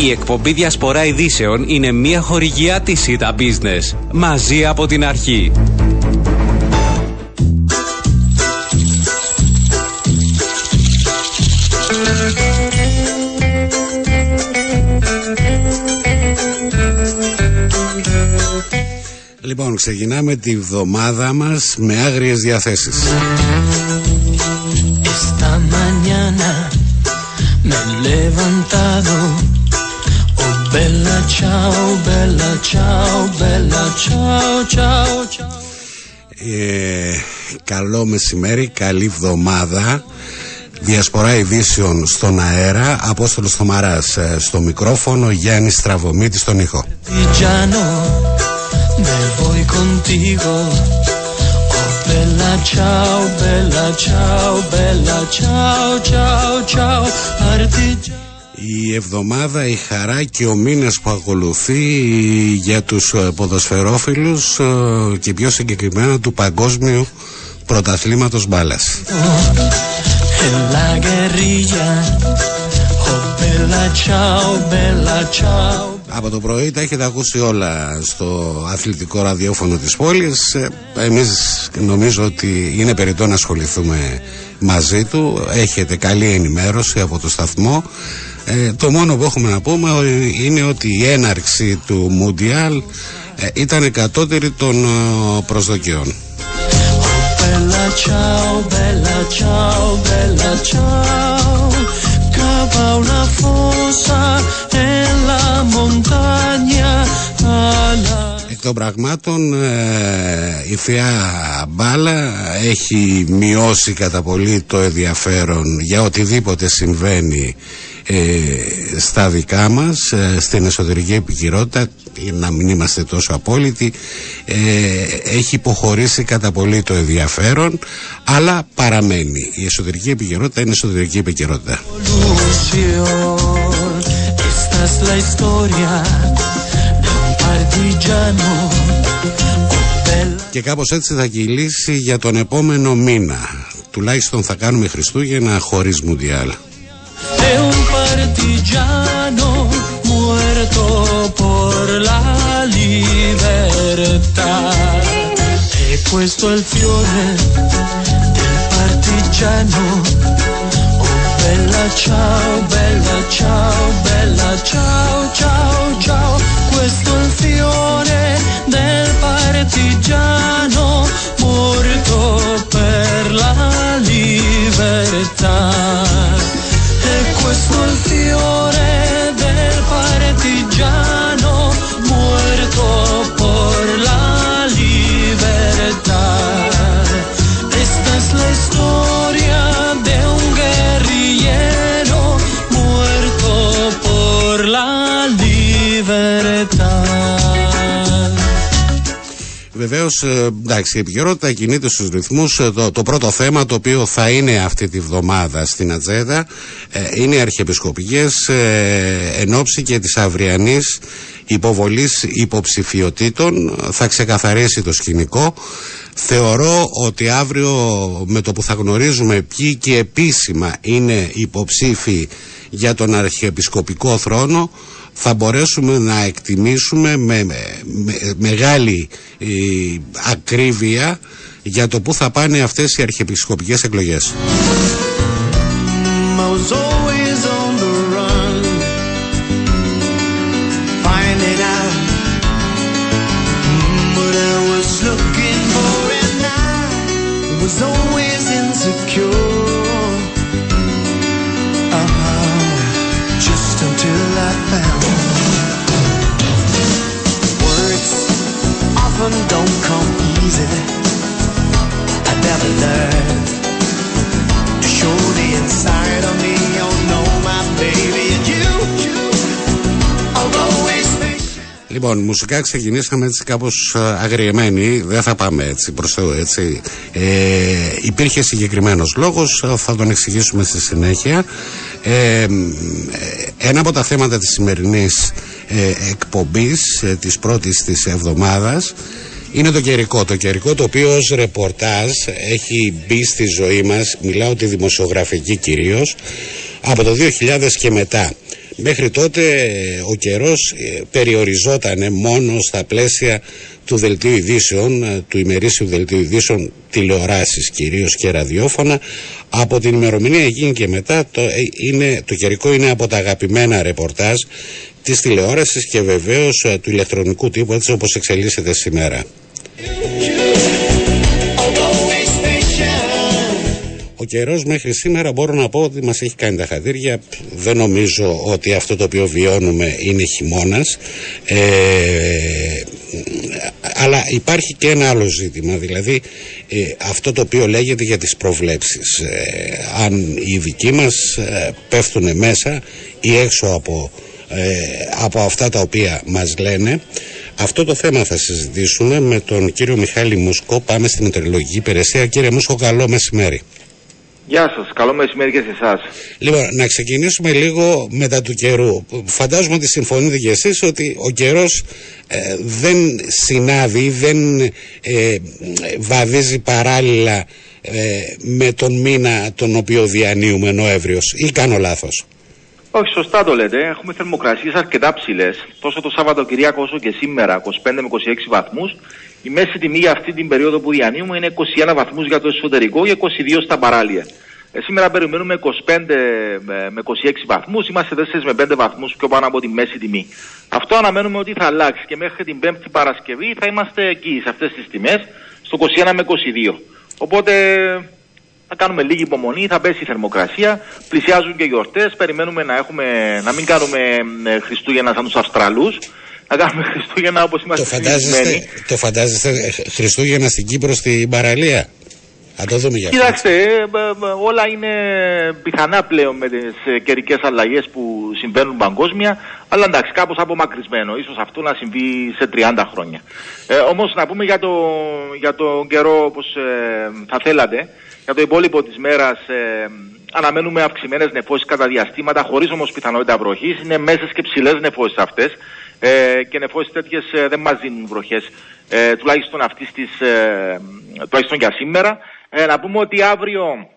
Η εκπομπή Διασπορά Ειδήσεων είναι μια χορηγιά της ΣΥΤΑ Business. Μαζί από την αρχή. Λοιπόν, ξεκινάμε τη βδομάδα μας με άγριες διαθέσεις. Esta mañana me he levantado Oh bella ciao, bella ciao, bella ciao, ciao, ciao. Ε, Καλό μεσημέρι, καλή βδομάδα. Διασπορά ειδήσεων στον αέρα Απόστολος Θωμαράς ε, στο μικρόφωνο Γιάννης Στραβωμίτης στον ήχο. Me voy contigo. Oh, bella ciao, bella ciao, bella ciao, ciao, ciao, η εβδομάδα, η χαρά και ο μήνας που ακολουθεί για τους ε, ποδοσφαιρόφιλους ε, και πιο συγκεκριμένα του παγκόσμιου πρωταθλήματος μπάλας. Από το πρωί τα έχετε ακούσει όλα στο αθλητικό ραδιόφωνο της πόλης. Ε, εμείς νομίζω ότι είναι περιττό να ασχοληθούμε μαζί του. Έχετε καλή ενημέρωση από το σταθμό. Ε, το μόνο που έχουμε να πούμε είναι ότι η έναρξη του Μουντιάλ ε, ήταν κατώτερη των ε, προσδοκιών. Εκ των πραγμάτων ε, η θεία μπάλα έχει μειώσει κατά πολύ το ενδιαφέρον για οτιδήποτε συμβαίνει ε, στα δικά μας ε, στην εσωτερική επικυρότητα να μην είμαστε τόσο απόλυτοι ε, έχει υποχωρήσει κατά πολύ το ενδιαφέρον αλλά παραμένει. Η εσωτερική επικαιρότητα είναι εσωτερική επικαιρότητα. Και κάπως έτσι θα κυλήσει για τον επόμενο μήνα. Τουλάχιστον θα κάνουμε Χριστούγεννα χωρίς Μουντιάλ partigiano muerto por la libertà. E questo è il fiore del partigiano. Oh bella ciao, bella ciao, bella ciao, ciao, ciao. Questo Βεβαίως, ε, εντάξει, η επικαιρότητα κινείται στους ρυθμούς. Ε, το, το πρώτο θέμα το οποίο θα είναι αυτή τη βδομάδα στην ατζέντα ε, είναι οι αρχιεπισκοπικές ε, εν ώψη και της αυριανής υποβολής υποψηφιωτήτων. Θα ξεκαθαρίσει το σκηνικό. Θεωρώ ότι αύριο με το που θα γνωρίζουμε ποιοι και επίσημα είναι υποψήφοι για τον αρχιεπισκοπικό θρόνο θα μπορέσουμε να εκτιμήσουμε με, μεγάλη ε, ακρίβεια για το που θα πάνε αυτές οι αρχιεπισκοπικές εκλογές. Λοιπόν, μουσικά ξεκινήσαμε έτσι κάπως ε, αγριεμένοι, δεν θα πάμε έτσι προς Θεού έτσι. Ε, υπήρχε συγκεκριμένος λόγος, ε, θα τον εξηγήσουμε στη συνέχεια. Ε, ένα από τα θέματα της σημερινής ε, εκπομπής, ε, της πρώτης της εβδομάδας, είναι το καιρικό. Το καιρικό το οποίο ως ρεπορτάζ έχει μπει στη ζωή μας, μιλάω τη δημοσιογραφική κυρίως, από το 2000 και μετά Μέχρι τότε ο καιρός περιοριζόταν μόνο στα πλαίσια του δελτίου ειδήσεων, του ημερήσιου δελτίου ειδήσεων τηλεοράσεις κυρίως και ραδιόφωνα από την ημερομηνία εκείνη και μετά το, είναι, το καιρικό είναι από τα αγαπημένα ρεπορτάζ της τηλεόρασης και βεβαίως του ηλεκτρονικού τύπου έτσι όπως εξελίσσεται σήμερα. Ο καιρός μέχρι σήμερα μπορώ να πω ότι μας έχει κάνει τα χαδίρια. Δεν νομίζω ότι αυτό το οποίο βιώνουμε είναι χειμώνας. Ε, αλλά υπάρχει και ένα άλλο ζήτημα, δηλαδή ε, αυτό το οποίο λέγεται για τις προβλέψεις. Ε, αν οι δικοί μας ε, πέφτουν μέσα ή έξω από, από αυτά τα οποία μας λένε, αυτό το θέμα θα συζητήσουμε με τον κύριο Μιχάλη Μουσκό. Πάμε στην Μετεωρολογική Υπηρεσία. Κύριε Μουσκό, καλό μεσημέρι. Γεια σας, καλό μεσημέρι και σε εσάς. Λοιπόν, να ξεκινήσουμε λίγο μετά του καιρού. Φαντάζομαι ότι συμφωνείτε κι εσείς ότι ο καιρός ε, δεν συνάδει, δεν ε, βαδίζει παράλληλα ε, με τον μήνα τον οποίο διανύουμε Νοέμβριος. Ή κάνω λάθος. Όχι, σωστά το λέτε. Έχουμε θερμοκρασίες αρκετά ψηλές. Τόσο το Σαββατοκυριακό όσο και σήμερα, 25 με 26 βαθμούς. Η μέση τιμή για αυτή την περίοδο που διανύουμε είναι 21 βαθμούς για το εσωτερικό και 22 στα παράλια. Ε, σήμερα περιμένουμε 25 με 26 βαθμούς. Είμαστε 4 με 5 βαθμούς πιο πάνω από τη μέση τιμή. Αυτό αναμένουμε ότι θα αλλάξει και μέχρι την 5η Παρασκευή θα είμαστε εκεί, σε αυτές τις τιμές, στο 21 με 22. Οπότε θα κάνουμε λίγη υπομονή, θα πέσει η θερμοκρασία, πλησιάζουν και γιορτές. Περιμένουμε να, έχουμε, να μην κάνουμε ε, Χριστούγεννα σαν τους Αυστραλούς, να κάνουμε Χριστούγεννα όπως είμαστε το φαντάζεστε, το φαντάζεστε ε, Χριστούγεννα στην Κύπρο στην παραλία; Θα το δούμε για Κοιτάξτε, ε, όλα είναι πιθανά πλέον με τις καιρικές αλλαγές που συμβαίνουν παγκόσμια, αλλά εντάξει, κάπως απομακρυσμένο. σω αυτό να συμβεί σε 30 χρόνια. Ε, Όμως να πούμε για το, για το καιρό όπως θα θέλατε. Για το υπόλοιπο της μέρας ε, αναμένουμε αυξημένες νεφώσεις κατά διαστήματα, χωρίς όμως πιθανότητα βροχής. Είναι μέσες και ψηλές νεφώσεις αυτές. Ε, και νεφώσει τέτοιες ε, δεν μας δίνουν βροχές. Ε, τουλάχιστον αυτής της. Ε, τουλάχιστον για σήμερα. Ε, να πούμε ότι αύριο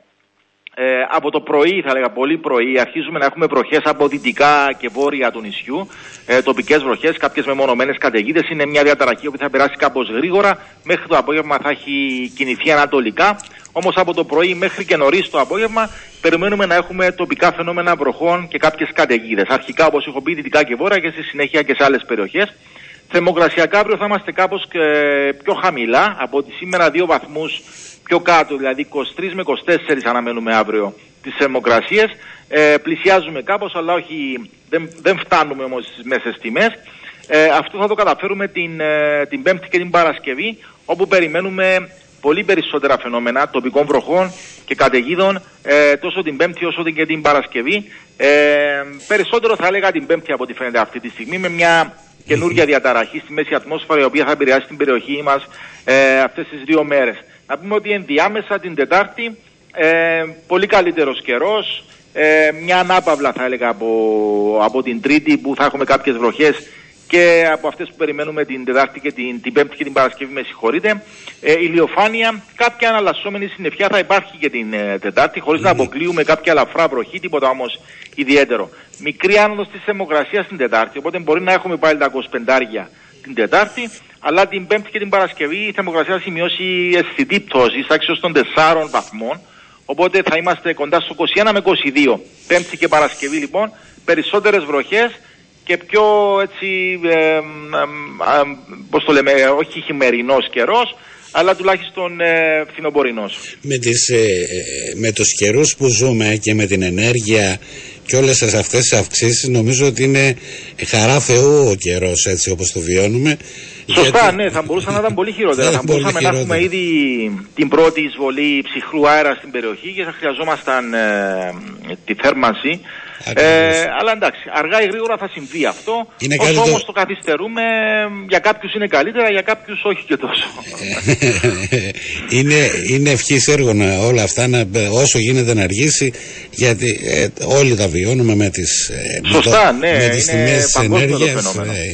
ε, από το πρωί, θα λέγα πολύ πρωί, αρχίζουμε να έχουμε βροχές από δυτικά και βόρεια του νησιού. Ε, Τοπικές βροχές, κάποιες μεμονωμένες καταιγίδες. Είναι μια διαταραχή που θα περάσει κάπως γρήγορα. Μέχρι το απόγευμα θα έχει κινηθεί ανατολικά. Όμως από το πρωί μέχρι και νωρίς το απόγευμα περιμένουμε να έχουμε τοπικά φαινόμενα βροχών και κάποιες καταιγίδες. Αρχικά, όπως έχω πει, δυτικά και βόρεια και στη συνέχεια και σε άλλες περιοχές. Θερμοκρασιακά αύριο θα είμαστε κάπως ε, πιο χαμηλά από ότι σήμερα δύο βαθμούς πιο κάτω, δηλαδή 23 με 24 αναμένουμε αύριο τις θερμοκρασίες. Ε, πλησιάζουμε κάπως, αλλά όχι, δεν, δεν φτάνουμε όμως στις μέσες τιμές. Ε, αυτό θα το καταφέρουμε την, ε, την Πέμπτη και την Παρασκευή, όπου περιμένουμε πολύ περισσότερα φαινόμενα τοπικών βροχών και καταιγίδων ε, τόσο την Πέμπτη όσο και την Παρασκευή. Ε, περισσότερο θα έλεγα την Πέμπτη από ό,τι φαίνεται αυτή τη στιγμή με μια καινούργια διαταραχή στη μέση ατμόσφαιρα η οποία θα επηρεάσει την περιοχή μας ε, αυτές τις δύο μέρες. Να πούμε ότι ενδιάμεσα την Τετάρτη ε, πολύ καλύτερος καιρός, ε, μια ανάπαυλα θα έλεγα από, από την Τρίτη που θα έχουμε κάποιες βροχές και από αυτές που περιμένουμε την Τετάρτη και την, την Πέμπτη και την Παρασκευή με συγχωρείτε. Ε, ηλιοφάνεια, κάποια αναλασσόμενη συννεφιά θα υπάρχει και την ε, Τετάρτη χωρίς να αποκλείουμε κάποια ελαφρά βροχή, τίποτα όμως ιδιαίτερο. Μικρή άνοδος της θερμοκρασίας την Τετάρτη, οπότε μπορεί να έχουμε πάλι τα 25 την Τετάρτη, αλλά την Πέμπτη και την Παρασκευή η θερμοκρασία θα σημειώσει αισθητή πτώση, άξιο των 4 βαθμών. Οπότε θα είμαστε κοντά στο 21 με 22. Πέμπτη και Παρασκευή λοιπόν, περισσότερες βροχές και πιο έτσι, ε, ε, πώς το λέμε, όχι χειμερινός καιρός, αλλά τουλάχιστον ε, φθινοπορεινός. Με, τις, ε, ε, με τους καιρούς που ζούμε και με την ενέργεια και όλες αυτές τις αυξήσεις νομίζω ότι είναι χαρά Θεού ο καιρός έτσι όπως το βιώνουμε. Σωστά, ναι, θα μπορούσαν να ήταν πολύ χειρότερα. θα μπορούσαμε να έχουμε ήδη την πρώτη εισβολή ψυχρού αέρα στην περιοχή και θα χρειαζόμασταν ε, τη θέρμανση ε, αλλά εντάξει, αργά ή γρήγορα θα συμβεί αυτό. Είναι Όσο όμως το καθυστερούμε, για κάποιους είναι καλύτερα, για κάποιους όχι και τόσο. είναι είναι ευχής έργο όλα αυτά να, όσο γίνεται να αργήσει, γιατί ε, όλοι τα βιώνουμε με τις Σωστά, ναι, με τις ε,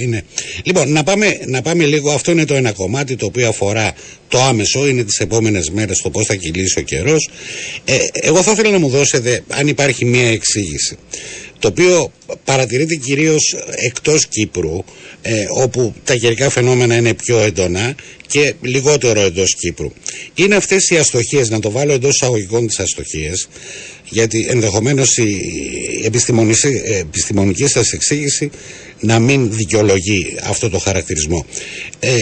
είναι. Λοιπόν, να πάμε, να πάμε λίγο, αυτό είναι το ένα κομμάτι το οποίο αφορά το άμεσο, είναι τις επόμενες μέρες το πώς θα κυλήσει ο καιρός. Ε, εγώ θα ήθελα να μου δώσετε, αν υπάρχει μία εξήγηση. το οποίο παρατηρείται κυρίως εκτός Κύπρου ε, όπου τα καιρικά φαινόμενα είναι πιο έντονα και λιγότερο εντός Κύπρου. Είναι αυτές οι αστοχίες, να το βάλω εντός εισαγωγικών τις αστοχίες, γιατί ενδεχομένως η επιστημονική σας εξήγηση να μην δικαιολογεί αυτό το χαρακτηρισμό. Ε,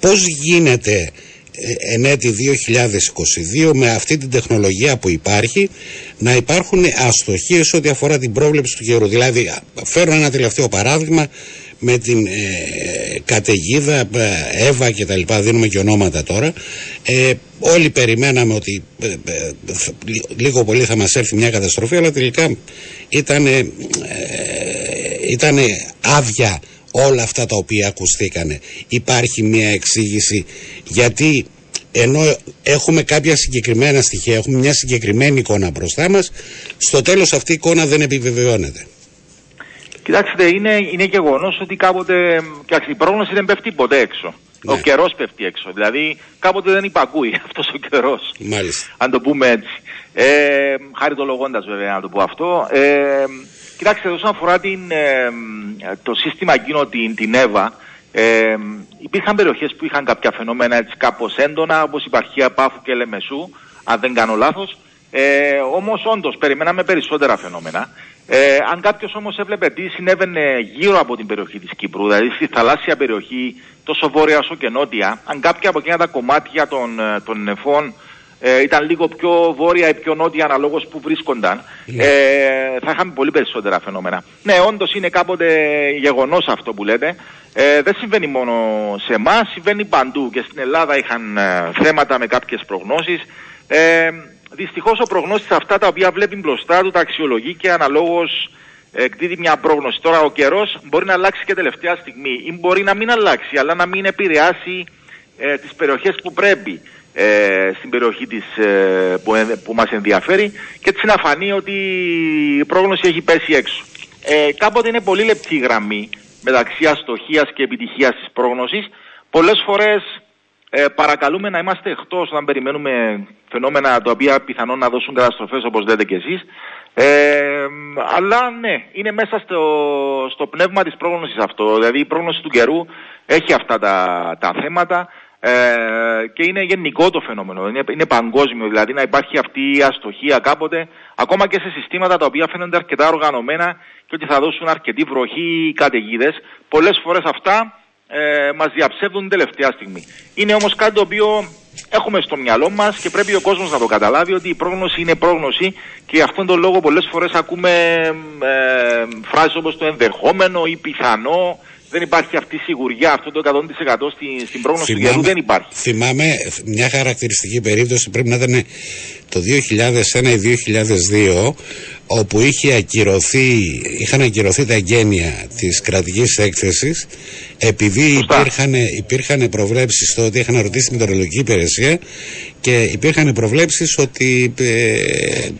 πώς γίνεται ε, εν έτη 2022 με αυτή την τεχνολογία που υπάρχει να υπάρχουν αστοχίες ό,τι αφορά την πρόβλεψη του καιρού. Δηλαδή φέρω ένα τελευταίο παράδειγμα με την ε, καταιγίδα ε, Εύα και τα λοιπά δίνουμε και ονόματα τώρα ε, όλοι περιμέναμε ότι ε, λίγο πολύ θα μας έρθει μια καταστροφή αλλά τελικά ήταν ήτανε άδεια όλα αυτά τα οποία ακουστήκανε. Υπάρχει μια εξήγηση γιατί ενώ έχουμε κάποια συγκεκριμένα στοιχεία, έχουμε μια συγκεκριμένη εικόνα μπροστά μας, στο τέλος αυτή η εικόνα δεν επιβεβαιώνεται. Κοιτάξτε, είναι, είναι γεγονός ότι κάποτε και η πρόγνωση δεν πέφτει ποτέ έξω. Ο ναι. καιρός πέφτει έξω. Δηλαδή κάποτε δεν υπακούει αυτός ο καιρός. Μάλιστα. Αν το πούμε έτσι. Ε, χαριτολογώντα βέβαια να το πω αυτό. Ε, Κοιτάξτε, όσον αφορά την, ε, το σύστημα εκείνο, την, την ΕΒΑ, ε, υπήρχαν περιοχές που είχαν κάποια φαινόμενα έτσι κάπως έντονα, όπως η παρχία Πάφου και Λεμεσού, αν δεν κάνω λάθος. Ε, όμως όντως περιμέναμε περισσότερα φαινόμενα. Ε, αν κάποιος όμως έβλεπε τι συνέβαινε γύρω από την περιοχή της Κύπρου, δηλαδή στη θαλάσσια περιοχή, τόσο βόρεια όσο και νότια, αν κάποια από εκείνα τα κομμάτια των, ε, των νεφών ε, ήταν λίγο πιο βόρεια ή πιο νότια αναλόγως που βρίσκονταν, ναι. ε, θα είχαμε πολύ περισσότερα φαινόμενα. Ναι, όντως είναι κάποτε γεγονός αυτό που λέτε. Ε, δεν συμβαίνει μόνο σε εμάς, συμβαίνει παντού και στην Ελλάδα είχαν ε, θέματα με κάποιες προγνώσεις. Ε, δυστυχώς ο προγνώστης αυτά τα οποία βλέπει μπροστά του τα αξιολογεί και αναλόγως εκδίδει μια πρόγνωση. Τώρα ο καιρός μπορεί να αλλάξει και τελευταία στιγμή ή μπορεί να μην αλλάξει αλλά να μην επηρεάσει ε, τις περιοχές που πρέπει ε, στην περιοχή της, ε, που, που μας ενδιαφέρει και έτσι να φανεί ότι η πρόγνωση έχει πέσει έξω. Ε, κάποτε είναι πολύ λεπτή η γραμμή μεταξύ αστοχίας και επιτυχίας της πρόγνωσης. Πολλές φορές ε, παρακαλούμε να είμαστε εκτός όταν περιμένουμε φαινόμενα τα οποία πιθανόν να δώσουν καταστροφές όπως λέτε και εσείς. Ε, αλλά ναι, είναι μέσα στο, στο πνεύμα της πρόγνωσης αυτό. Δηλαδή η πρόγνωση του καιρού έχει αυτά τα, τα θέματα. Ε, και είναι γενικό το φαινόμενο, είναι, είναι παγκόσμιο, δηλαδή να υπάρχει αυτή η αστοχία κάποτε, ακόμα και σε συστήματα τα οποία φαίνονται αρκετά οργανωμένα και ότι θα δώσουν αρκετή βροχή ή καταιγίδες. Πολλές φορές αυτά ε, μας διαψεύδουν την τελευταία στιγμή. Είναι όμως κάτι το οποίο έχουμε στο μυαλό μας και πρέπει ο κόσμος να το καταλάβει ότι η πρόγνωση είναι πρόγνωση και αυτόν τον λόγο πολλές φορές ακούμε ε, φράσεις όπως το ενδεχόμενο ή πιθανό δεν υπάρχει αυτή η σιγουριά, αυτό το 100% στην, στην πρόγνωση του καιρού δεν υπάρχει. Θυμάμαι μια χαρακτηριστική περίπτωση, πρέπει να ήταν το 2001 ή 2002, όπου είχε ακυρωθεί, είχαν ακυρωθεί τα εγγένεια της κρατικής έκθεσης επειδή υπήρχαν, υπήρχαν προβλέψεις στο ότι είχαν ρωτήσει την μετεωρολογική υπηρεσία και υπήρχαν προβλέψεις ότι ε,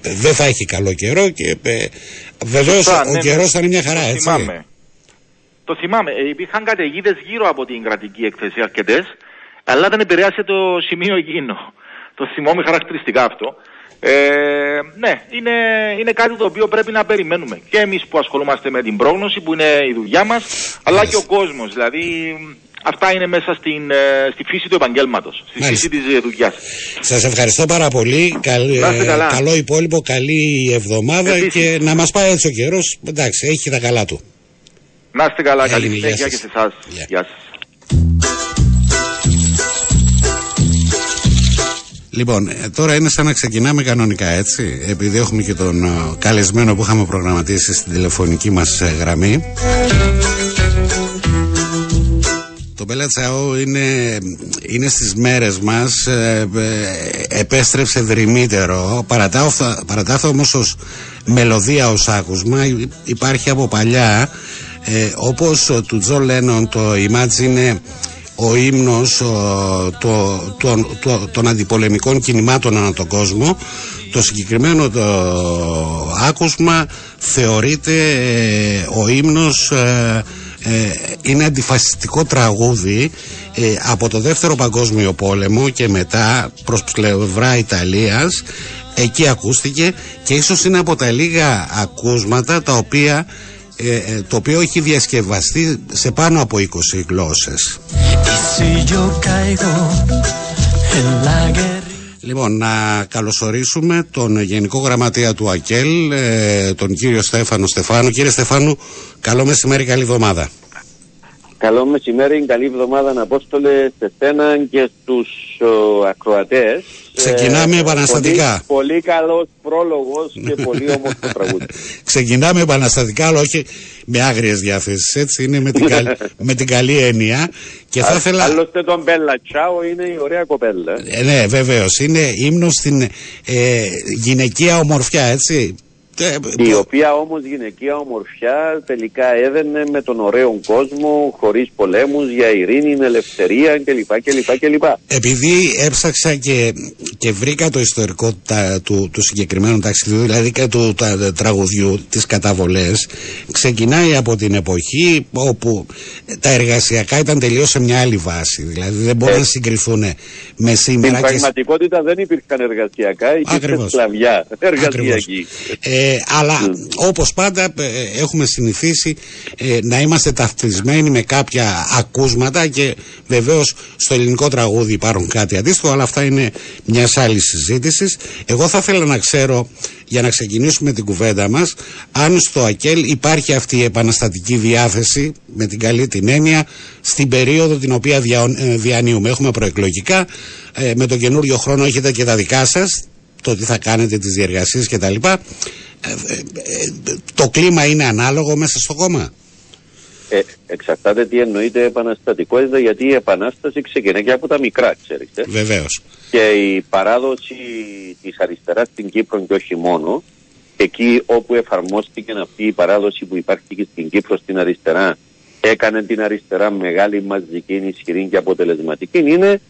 δεν θα έχει καλό καιρό και ε, βεβαίως ο ναι, καιρός θα είναι μια χαρά, έτσι. Θυμάμαι. Το θυμάμαι. Ε, υπήρχαν καταιγίδες γύρω από την κρατική έκθεση αρκετές, αλλά δεν επηρέασε το σημείο εκείνο. Το θυμόμαι χαρακτηριστικά αυτό. Ε, ναι, είναι, είναι κάτι το οποίο πρέπει να περιμένουμε. Και εμείς που ασχολούμαστε με την πρόγνωση, που είναι η δουλειά μας, αλλά και ο κόσμος. Δηλαδή, αυτά είναι μέσα στην, ε, στη φύση του επαγγέλματος, στη φύση της δουλειάς. Σας ευχαριστώ πάρα πολύ. καλό υπόλοιπο, καλή εβδομάδα και να μας πάει έτσι ο καιρός. Εντάξει, έχει τα καλά του. Να είστε καλά, καλή συνέχεια και σε εσάς. Γεια σας. Λοιπόν, ε, τώρα είναι σαν να ξεκινάμε κανονικά, έτσι, επειδή έχουμε και τον ε, καλεσμένο που είχαμε προγραμματίσει στην τηλεφωνική μας ε, γραμμή. Το Μπελατσαό είναι, είναι στις μέρες μας, επέστρεψε δρυμύτερο, παρατάφτα όμως ως μελωδία ως άκουσμα, υπάρχει από παλιά ε, όπως του Τζο Λένον το Imagine είναι ο ύμνος το, το, το, των αντιπολεμικών κινημάτων ανά τον κόσμο. Το συγκεκριμένο το άκουσμα θεωρείται ε, ο ύμνος ε, ε, είναι αντιφασιστικό τραγούδι από το δεύτερο παγκόσμιο πόλεμο και μετά προς πλευρά Ιταλίας. Εκεί ακούστηκε και ίσως είναι από τα λίγα ακούσματα τα οποία ε, ε, το οποίο έχει διασκευαστεί σε πάνω από 20 γλώσσες. Λοιπόν, να καλωσορίσουμε τον Γενικό Γραμματέα του ΑΚΕΛ, ε, τον κύριο Στέφανο Στεφάνου. Κύριε Στεφάνου, καλό μεσημέρι, καλή εβδομάδα. Καλό μεσημέρι, καλή εβδομάδα να Απόστολε σε σένα και στους ακροατές. Ξεκινάμε ε, επαναστατικά. Πολύ, πολύ καλός πρόλογος και πολύ όμορφο τραγούδι. Ξεκινάμε επαναστατικά, αλλά όχι με άγριες διάθεσεις, έτσι είναι με την, καλ, με την καλή έννοια. Και θα ήθελα... Άλλωστε τον Μπέλα Τσάο είναι η ωραία κοπέλα. Ε, ναι, βεβαίως. Είναι ύμνος στην ε, γυναικεία ομορφιά, έτσι. Ε, η οποία όμως γυναικεία ομορφιά τελικά έδαινε με τον ωραίο κόσμο χωρίς πολέμους για ειρήνη, ελευθερία κλπ. κλπ, κλπ. Επειδή έψαξα και, και βρήκα το ιστορικό τα, του, του συγκεκριμένου ταξιδιού, δηλαδή και του τα, τραγουδιού, τις καταβολές, ξεκινάει από την εποχή όπου τα εργασιακά ήταν τελείως σε μια άλλη βάση. Δηλαδή δεν μπορούν να συγκριθούν με σήμερα. Στην πραγματικότητα δεν υπήρχαν εργασιακά, υπήρχαν σκλαβιά εργασιακή. Ε, ε, αλλά mm. όπως πάντα ε, έχουμε συνηθίσει ε, να είμαστε ταυτισμένοι με κάποια ακούσματα και βεβαίως στο ελληνικό τραγούδι υπάρχουν κάτι αντίστοιχο αλλά αυτά είναι μιας άλλης συζήτησης. Εγώ θα ήθελα να ξέρω για να ξεκινήσουμε την κουβέντα μας αν στο ΑΚΕΛ υπάρχει αυτή η επαναστατική διάθεση με την καλή την έννοια στην περίοδο την οποία διανύουμε. Έχουμε προεκλογικά, με τον καινούριο χρόνο έχετε και τα δικά σας το τι θα κάνετε, τις διεργασίες κτλ. Ε, ε, ε, το κλίμα είναι ανάλογο μέσα στο κόμμα. Ε, εξαρτάται τι εννοείται επαναστατικότητα, γιατί η επανάσταση ξεκινάει και από τα μικρά, ξέρετε. Βεβαίως. Και η παράδοση της αριστεράς στην Κύπρο και όχι μόνο, εκεί όπου εφαρμόστηκε αυτή η παράδοση που υπάρχει και στην Κύπρο στην αριστερά, έκανε την αριστερά μεγάλη, μαζική, ισχυρή και αποτελεσματική, είναι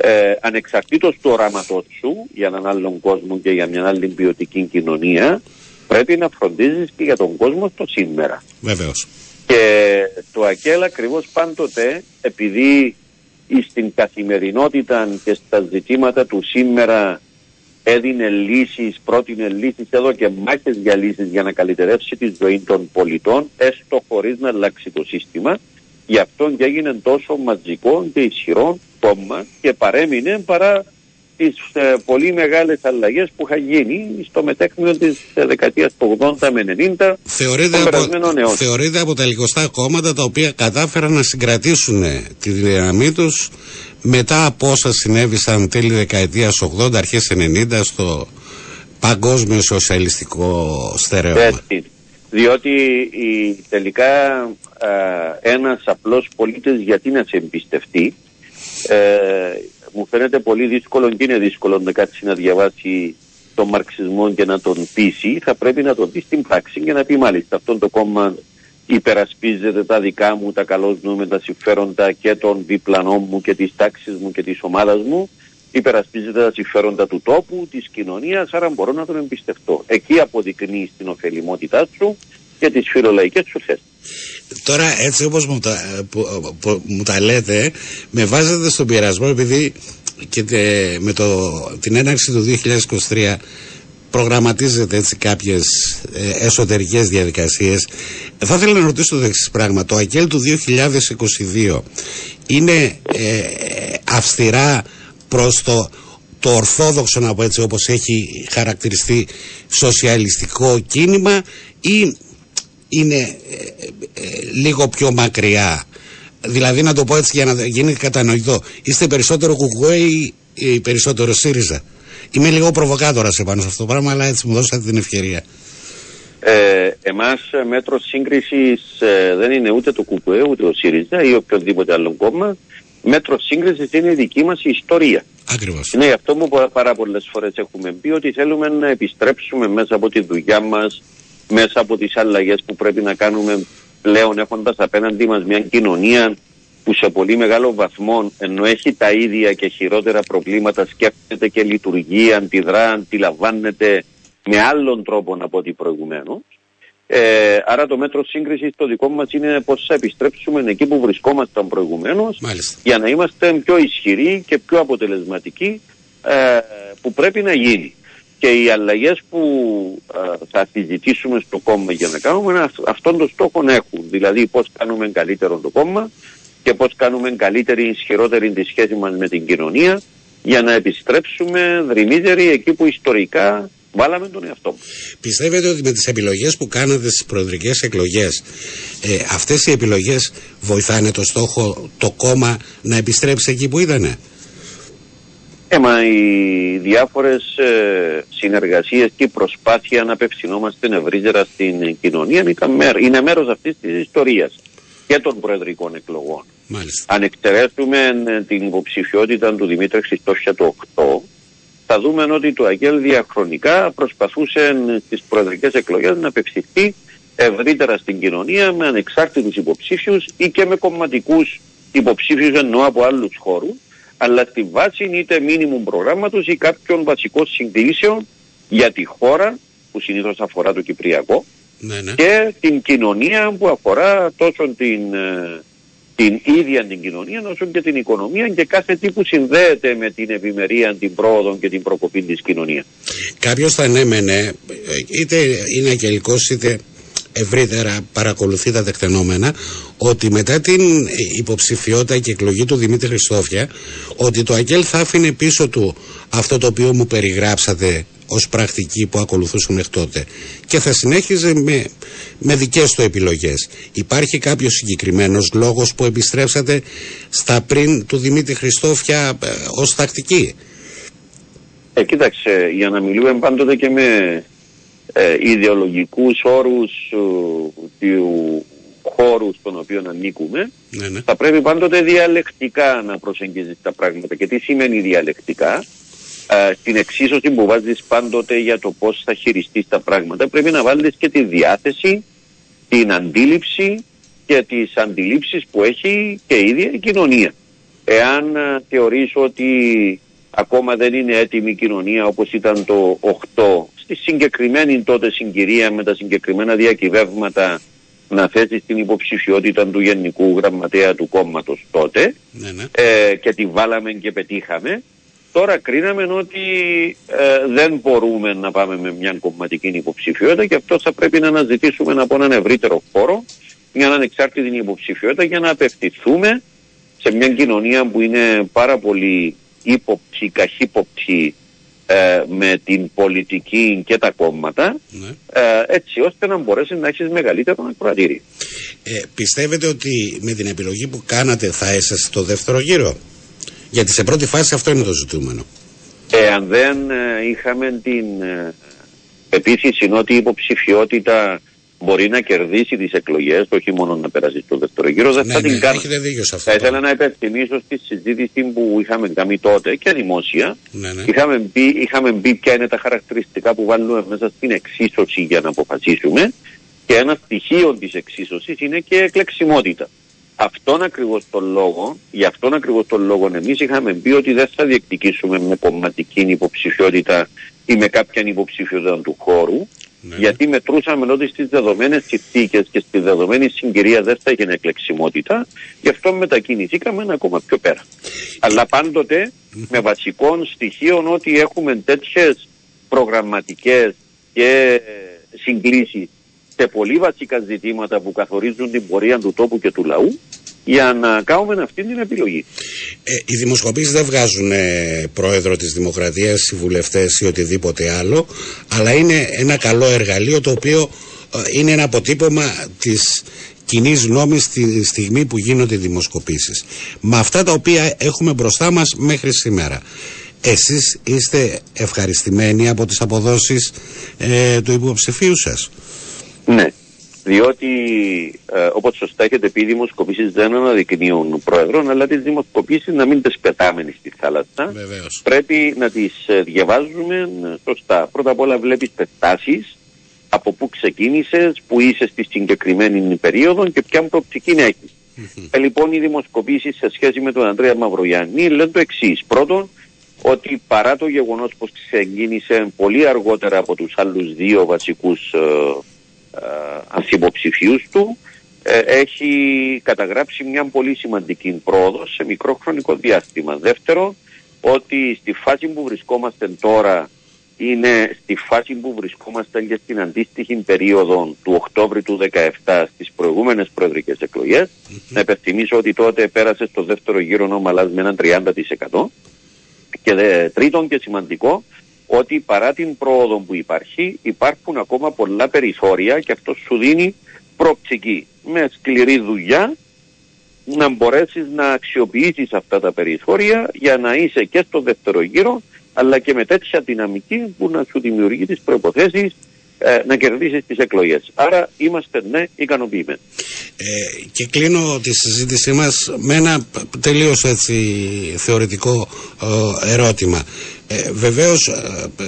ε, ανεξαρτήτως του οράματός σου για έναν άλλον κόσμο και για μια άλλη ποιοτική κοινωνία, πρέπει να φροντίζεις και για τον κόσμο στο σήμερα. Βεβαίως. Και το ΑΚΕΛ ακριβώς πάντοτε, επειδή στην καθημερινότητα και στα ζητήματα του σήμερα έδινε λύσεις, πρότεινε λύσεις εδώ και μάχες για λύσεις για να καλυτερεύσει τη ζωή των πολιτών, έστω χωρίς να αλλάξει το σύστημα, γι' αυτό και έγινε τόσο μαζικό και ισχυρό κόμμα και παρέμεινε παρά τις ε, πολύ μεγάλες αλλαγές που είχαν γίνει στο μετέχνιο της ε, δεκαετίας του 80 με 90 θεωρείται από, θεωρείται από τα λιγοστά κόμματα τα οποία κατάφεραν να συγκρατήσουν τη δύναμή τους μετά από όσα συνέβησαν τέλη δεκαετίας 80 αρχές 90 στο παγκόσμιο σοσιαλιστικό στερεώμα. Διότι η, τελικά α, ένας απλός πολίτης γιατί να σε εμπιστευτεί ε, μου φαίνεται πολύ δύσκολο και είναι δύσκολο να κάτσεις να διαβάσει τον μαρξισμό και να τον πείσει. Θα πρέπει να τον δεις στην πράξη και να πει μάλιστα αυτό το κόμμα υπερασπίζεται τα δικά μου, τα καλώς με τα συμφέροντα και των διπλανών μου και της τάξης μου και της ομάδας μου υπερασπίζεται τα συμφέροντα του τόπου, της κοινωνίας, άρα μπορώ να τον εμπιστευτώ. Εκεί αποδεικνύει την ωφελημότητά σου και τις φιλολαϊκές σου θέσεις. Τώρα έτσι όπως μου τα, που, που, μου τα λέτε με βάζετε στον πειρασμό επειδή και με το, την έναρξη του 2023 προγραμματίζεται έτσι κάποιες ε, εσωτερικές διαδικασίες θα ήθελα να ρωτήσω το εξής πράγμα το ΑΚΕΛ του 2022 είναι ε, αυστηρά προς το το ορθόδοξο να πω έτσι όπως έχει χαρακτηριστεί σοσιαλιστικό κίνημα ή είναι ε, ε, λίγο πιο μακριά; Δηλαδή να το πω έτσι για να γίνει κατανοητό. Είστε περισσότερο κουκουέ ή, ή περισσότερο ΣΥΡΙΖΑ. Είμαι λίγο προβοκάτορας πάνω σε αυτό το πράγμα, αλλά έτσι μου δώσατε την ευκαιρία. Ε, εμάς μέτρο σύγκρισης ε, δεν είναι ούτε το ΚΚΕ ούτε ο ΣΥΡΙΖΑ ή οποιοδήποτε άλλο κόμμα. Μέτρο σύγκρισης είναι η δική μας ιστορία. Ακριβώς. Είναι αυτό που πάρα πολλές φορές έχουμε πει ότι θέλουμε να επιστρέψουμε μέσα από τη δουλειά μας μέσα από τις αλλαγές που πρέπει να κάνουμε πλέον έχοντας απέναντί μας μια κοινωνία που σε πολύ μεγάλο βαθμό ενώ έχει τα ίδια και χειρότερα προβλήματα σκέφτεται και λειτουργεί, αντιδρά, αντιλαμβάνεται με άλλον τρόπο από ό,τι προηγουμένως. Ε, άρα το μέτρο σύγκρισης το δικό μας είναι πώ θα επιστρέψουμε εκεί που βρισκόμασταν προηγουμένως για να είμαστε πιο ισχυροί και πιο αποτελεσματικοί ε, που πρέπει να γίνει. και οι αλλαγές που θα συζητήσουμε στο κόμμα για να κάνουμε αυτόν τον στόχο έχουν. Δηλαδή πώς κάνουμε καλύτερο το κόμμα και πώς κάνουμε καλύτερη, ισχυρότερη τη σχέση μας με την κοινωνία για να επιστρέψουμε δρυμύτεροι εκεί που ιστορικά βάλαμε τον εαυτό μας. Πιστεύετε ότι με τις επιλογές που κάνατε στις προεδρικές εκλογές ε, αυτές οι επιλογές βοηθάνε το στόχο το κόμμα να επιστρέψει εκεί που ήτανε. Ε, μα οι διάφορες ε, συνεργασίες και η προσπάθεια να απευθυνόμαστε ευρύτερα στην κοινωνία είναι μέρος αυτής της ιστορίας και των προεδρικών εκλογών. Μάλιστα. Αν εξαιρέσουμε ε, την υποψηφιότητα του Δημήτρη Χριστόφια το 8, θα δούμε ότι το ΑΚΕΛ διαχρονικά προσπαθούσε ε, στις προεδρικές εκλογές να απευθυνθεί ευρύτερα στην κοινωνία με ανεξάρτητους υποψήφιους ή και με κομματικούς υποψήφιους ενώ από άλλους χώρους αλλά στη βάση είτε μήνυμου προγράμματος ή κάποιων βασικών συγκλήσεων για τη χώρα που συνήθως αφορά το Κυπριακό ναι, ναι. και την κοινωνία που αφορά τόσο την, ε, την ίδια την κοινωνία όσο και την οικονομία και κάθε τι που συνδέεται με την ευημερία, την πρόοδο και την προκοπή της κοινωνίας. Κάποιος θα ανέμενε, είτε είναι αγγελικός είτε ευρύτερα παρακολουθεί τα τεκτενόμενα ότι μετά την υποψηφιότητα και εκλογή του Δημήτρη Χριστόφια ότι το ΑΚΕΛ θα άφηνε πίσω του αυτό το οποίο μου περιγράψατε ως πρακτική που ακολουθούσε μέχρι τότε και θα συνέχιζε με, με δικές του επιλογές. Υπάρχει κάποιος συγκεκριμένος λόγος που επιστρέψατε στα πριν του Δημήτρη Χριστόφια ε, ως τακτική; Ε, κοίταξε, για να μιλούμε πάντοτε και με ε, ιδεολογικούς όρους ε, του χώρους στον οποίο ανήκουμε, Ναι, ναι. θα πρέπει πάντοτε διαλεκτικά να προσεγγίζεις τα πράγματα. Και τι σημαίνει διαλεκτικά, ε, στην εξίσωση που βάζεις πάντοτε για το πώς θα χειριστείς τα πράγματα, πρέπει να βάλεις και τη διάθεση, την αντίληψη και τις αντιλήψεις που έχει και η ίδια η κοινωνία. Εάν ε, θεωρείς ότι ακόμα δεν είναι έτοιμη η κοινωνία όπως ήταν το 8 στη συγκεκριμένη τότε συγκυρία με τα συγκεκριμένα διακυβεύματα να θέσει την υποψηφιότητα του Γενικού Γραμματέα του κόμματος τότε Ναι, ναι. ε, και τη βάλαμε και πετύχαμε. Τώρα κρίναμε ότι ε, δεν μπορούμε να πάμε με μια κομματική υποψηφιότητα και αυτό θα πρέπει να αναζητήσουμε από έναν ευρύτερο χώρο μια ανεξάρτητη υποψηφιότητα για να απευθυνθούμε σε μια κοινωνία που είναι πάρα πολύ ύποπτη, καχύποπτη ε, με την πολιτική και τα κόμματα ναι. ε, έτσι ώστε να μπορέσει να έχεις μεγαλύτερο ακροατήριο. Ε, πιστεύετε ότι με την επιλογή που κάνατε θα έσαστε στο δεύτερο γύρο; Γιατί σε πρώτη φάση αυτό είναι το ζητούμενο. Εάν δεν ε, είχαμε την ε, πεποίθηση ότι η υποψηφιότητα μπορεί να κερδίσει τις εκλογές, όχι μόνο να περάσει στο δεύτερο γύρο, δεν ναι, θα ναι, την κάνω. έχετε δίκιο σε αυτό. Θα ήθελα να υπενθυμίσω στη συζήτηση που είχαμε κάνει τότε και δημόσια. Ναι, ναι. Είχαμε, μπει, είχαμε μπει ποια είναι τα χαρακτηριστικά που βάλουμε μέσα στην εξίσωση για να αποφασίσουμε και ένα στοιχείο της εξίσωσης είναι και εκλεξιμότητα. Αυτόν ακριβώς τον λόγο, για αυτόν ακριβώς τον λόγο εμείς είχαμε πει ότι δεν θα διεκδικήσουμε με κομματική υποψηφιότητα ή με κάποια υποψηφιότητα του χώρου, Ναι, γιατί μετρούσαμε ότι στις δεδομένες συνθήκες και στη δεδομένη συγκυρία δεν θα έγινε εκλεξιμότητα, γι' αυτό μετακινηθήκαμε ένα ακόμα πιο πέρα. Αλλά πάντοτε με βασικό στοιχείο ότι έχουμε τέτοιες προγραμματικές και συγκλήσεις σε πολύ βασικά ζητήματα που καθορίζουν την πορεία του τόπου και του λαού για να κάνουμε αυτή την επιλογή. Ε, οι δημοσκοπήσεις δεν βγάζουν ε, πρόεδρο της Δημοκρατίας, οι βουλευτές ή οτιδήποτε άλλο, αλλά είναι ένα καλό εργαλείο το οποίο ε, είναι ένα αποτύπωμα της κοινή γνώμης στη στιγμή που γίνονται οι δημοσκοπήσεις. Με αυτά τα οποία έχουμε μπροστά μας μέχρι σήμερα. Εσείς είστε ευχαριστημένοι από τις αποδόσεις ε, του υποψηφίου σας; Ναι, διότι ε, όπως σωστά έχετε πει οι δημοσκοπήσεις δεν αναδεικνύουν πρόεδρων αλλά τις δημοσκοπήσεις να μην τις πετάμε στη θάλασσα. Βεβαίως. Πρέπει να τις ε, διαβάζουμε ε, σωστά. Πρώτα απ' όλα βλέπεις πετάσεις από πού ξεκίνησες, που είσαι στη συγκεκριμένη περίοδο και ποια προοπτική έχεις. Ε, λοιπόν, οι δημοσκοπήσεις σε σχέση με τον Ανδρέα Μαυρογιάννη λένε το εξής. Πρώτον, ότι παρά το γεγονός πως ξεκίνησε πολύ αργότερα από τους άλλους δύο βασικούς ε, ε, ανθυποψηφίους του, ε, έχει καταγράψει μια πολύ σημαντική πρόοδο σε μικρό χρονικό διάστημα. Δεύτερο, ότι στη φάση που βρισκόμαστε τώρα είναι στη φάση που βρισκόμαστε και στην αντίστοιχη περίοδο του Οκτώβρη του 2017 στις προηγούμενες προεδρικές Να υπενθυμίσω ότι τότε πέρασε στο δεύτερο γύρο ο Μαλάς με έναν 30%. Και δε, τρίτον και σημαντικό, ότι παρά την πρόοδο που υπάρχει, υπάρχουν ακόμα πολλά περιθώρια και αυτό σου δίνει προοπτική με σκληρή δουλειά να μπορέσεις να αξιοποιήσεις αυτά τα περιθώρια για να είσαι και στο δεύτερο γύρο αλλά και με τέτοια δυναμική που να σου δημιουργεί τις προϋποθέσεις ε, να κερδίσεις τις εκλογές. Άρα είμαστε ναι ικανοποιημένοι. Ε, και κλείνω τη συζήτησή μας με ένα τελείως έτσι θεωρητικό ε, ερώτημα. Ε, βεβαίως ε, ε,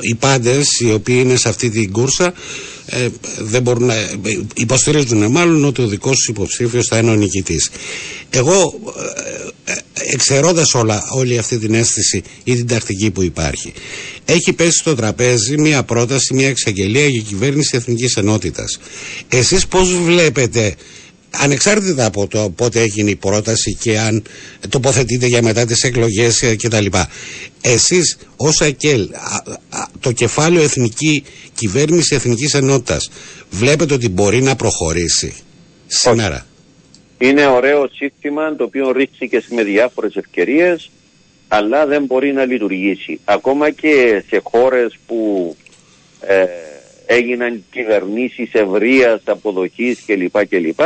οι πάντες οι οποίοι είναι σε αυτή την κούρσα ε, δεν μπορούν να υποστηρίζουν μάλλον ότι ο δικός υποψήφιος θα είναι ο νικητής. Εγώ εξαιρώντας όλα, όλη αυτή την αίσθηση ή την τακτική που υπάρχει έχει πέσει στο τραπέζι μια πρόταση, μια εξαγγελία για κυβέρνηση Εθνικής Ενότητας. Εσείς πώς βλέπετε ανεξάρτητα από το πότε έγινε η πρόταση και αν τοποθετείτε για μετά τις εκλογές κτλ. Εσείς ως ΑΚΕΛ, το κεφάλαιο Εθνική Κυβέρνηση Εθνικής Ενότητας, βλέπετε ότι μπορεί να προχωρήσει σήμερα; Είναι ωραίο σύστημα το οποίο ρίχθηκε με διάφορες ευκαιρίες αλλά δεν μπορεί να λειτουργήσει. Ακόμα και σε χώρες που ε, έγιναν κυβερνήσεις ευρείας αποδοχής κλπ. κλπ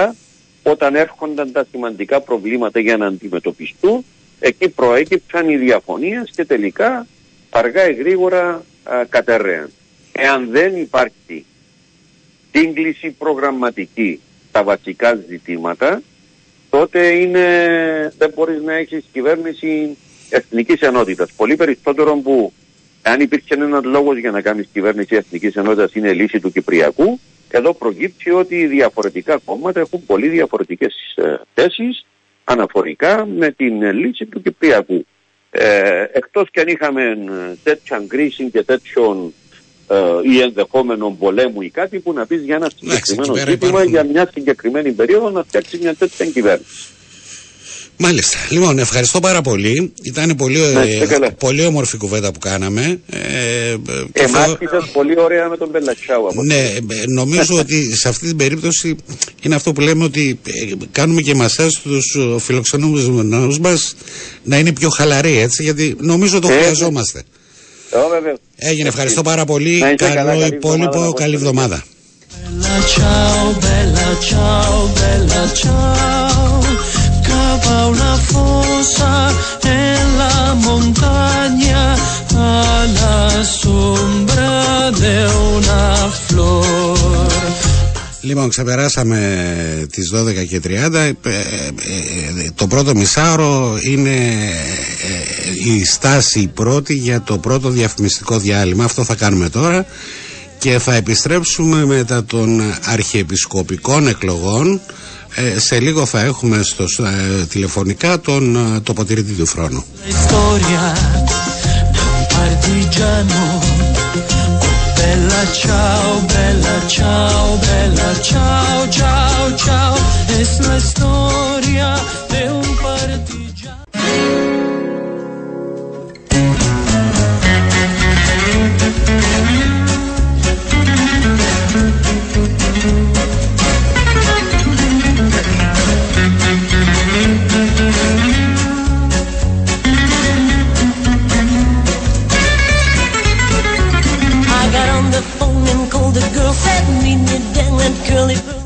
όταν έρχονταν τα σημαντικά προβλήματα για να αντιμετωπιστούν εκεί προέκυψαν οι διαφωνίες και τελικά αργά ή γρήγορα κατέρεαν. Εάν δεν υπάρχει σύγκληση προγραμματική στα βασικά ζητήματα τότε είναι, δεν μπορείς να έχεις κυβέρνηση εθνικής ενότητας. Πολύ περισσότερο που αν υπήρχε ένας λόγος για να κάνεις κυβέρνηση εθνικής ενότητας είναι λύση του Κυπριακού εδώ προκύπτει ότι οι διαφορετικά κόμματα έχουν πολύ διαφορετικές ε, θέσεις αναφορικά με την λύση του Κυπριακού. Ε, εκτός και αν είχαμε ε, τέτοια κρίση και τέτοιον ε, ή ενδεχόμενο πολέμου ή κάτι που να πεις για ένα συγκεκριμένο ζήτημα για μια συγκεκριμένη περίοδο να φτιάξει μια τέτοια κυβέρνηση. Μάλιστα. Λοιπόν, ευχαριστώ πάρα πολύ. Ήταν πολύ, ναι, ε, πολύ όμορφη κουβέντα που κάναμε. Ε, ε πολύ ωραία με τον Μπελατσάου. Ναι, ε, νομίζω ότι σε αυτή την περίπτωση είναι αυτό που λέμε ότι ε, κάνουμε και εμάς τους φιλοξενούμενους μας να είναι πιο χαλαροί, έτσι, γιατί νομίζω το χρειαζόμαστε. Έγινε, ευχαριστώ πάρα πολύ. Καλό υπόλοιπο, καλή εβδομάδα. Una fosa en la montaña a la sombra de una flor. Λοιπόν, ξεπεράσαμε τις 12 και 30. Ε, ε, ε, το πρώτο μισάωρο είναι η στάση πρώτη για το πρώτο διαφημιστικό διάλειμμα. Αυτό θα κάνουμε τώρα και θα επιστρέψουμε μετά των αρχιεπισκοπικών εκλογών ε, σε λίγο θα έχουμε στο, ε, τηλεφωνικά τον ε, τοποτηρητή του χρόνου. Bella ciao, bella ciao, bella ciao, ciao, ciao, es la historia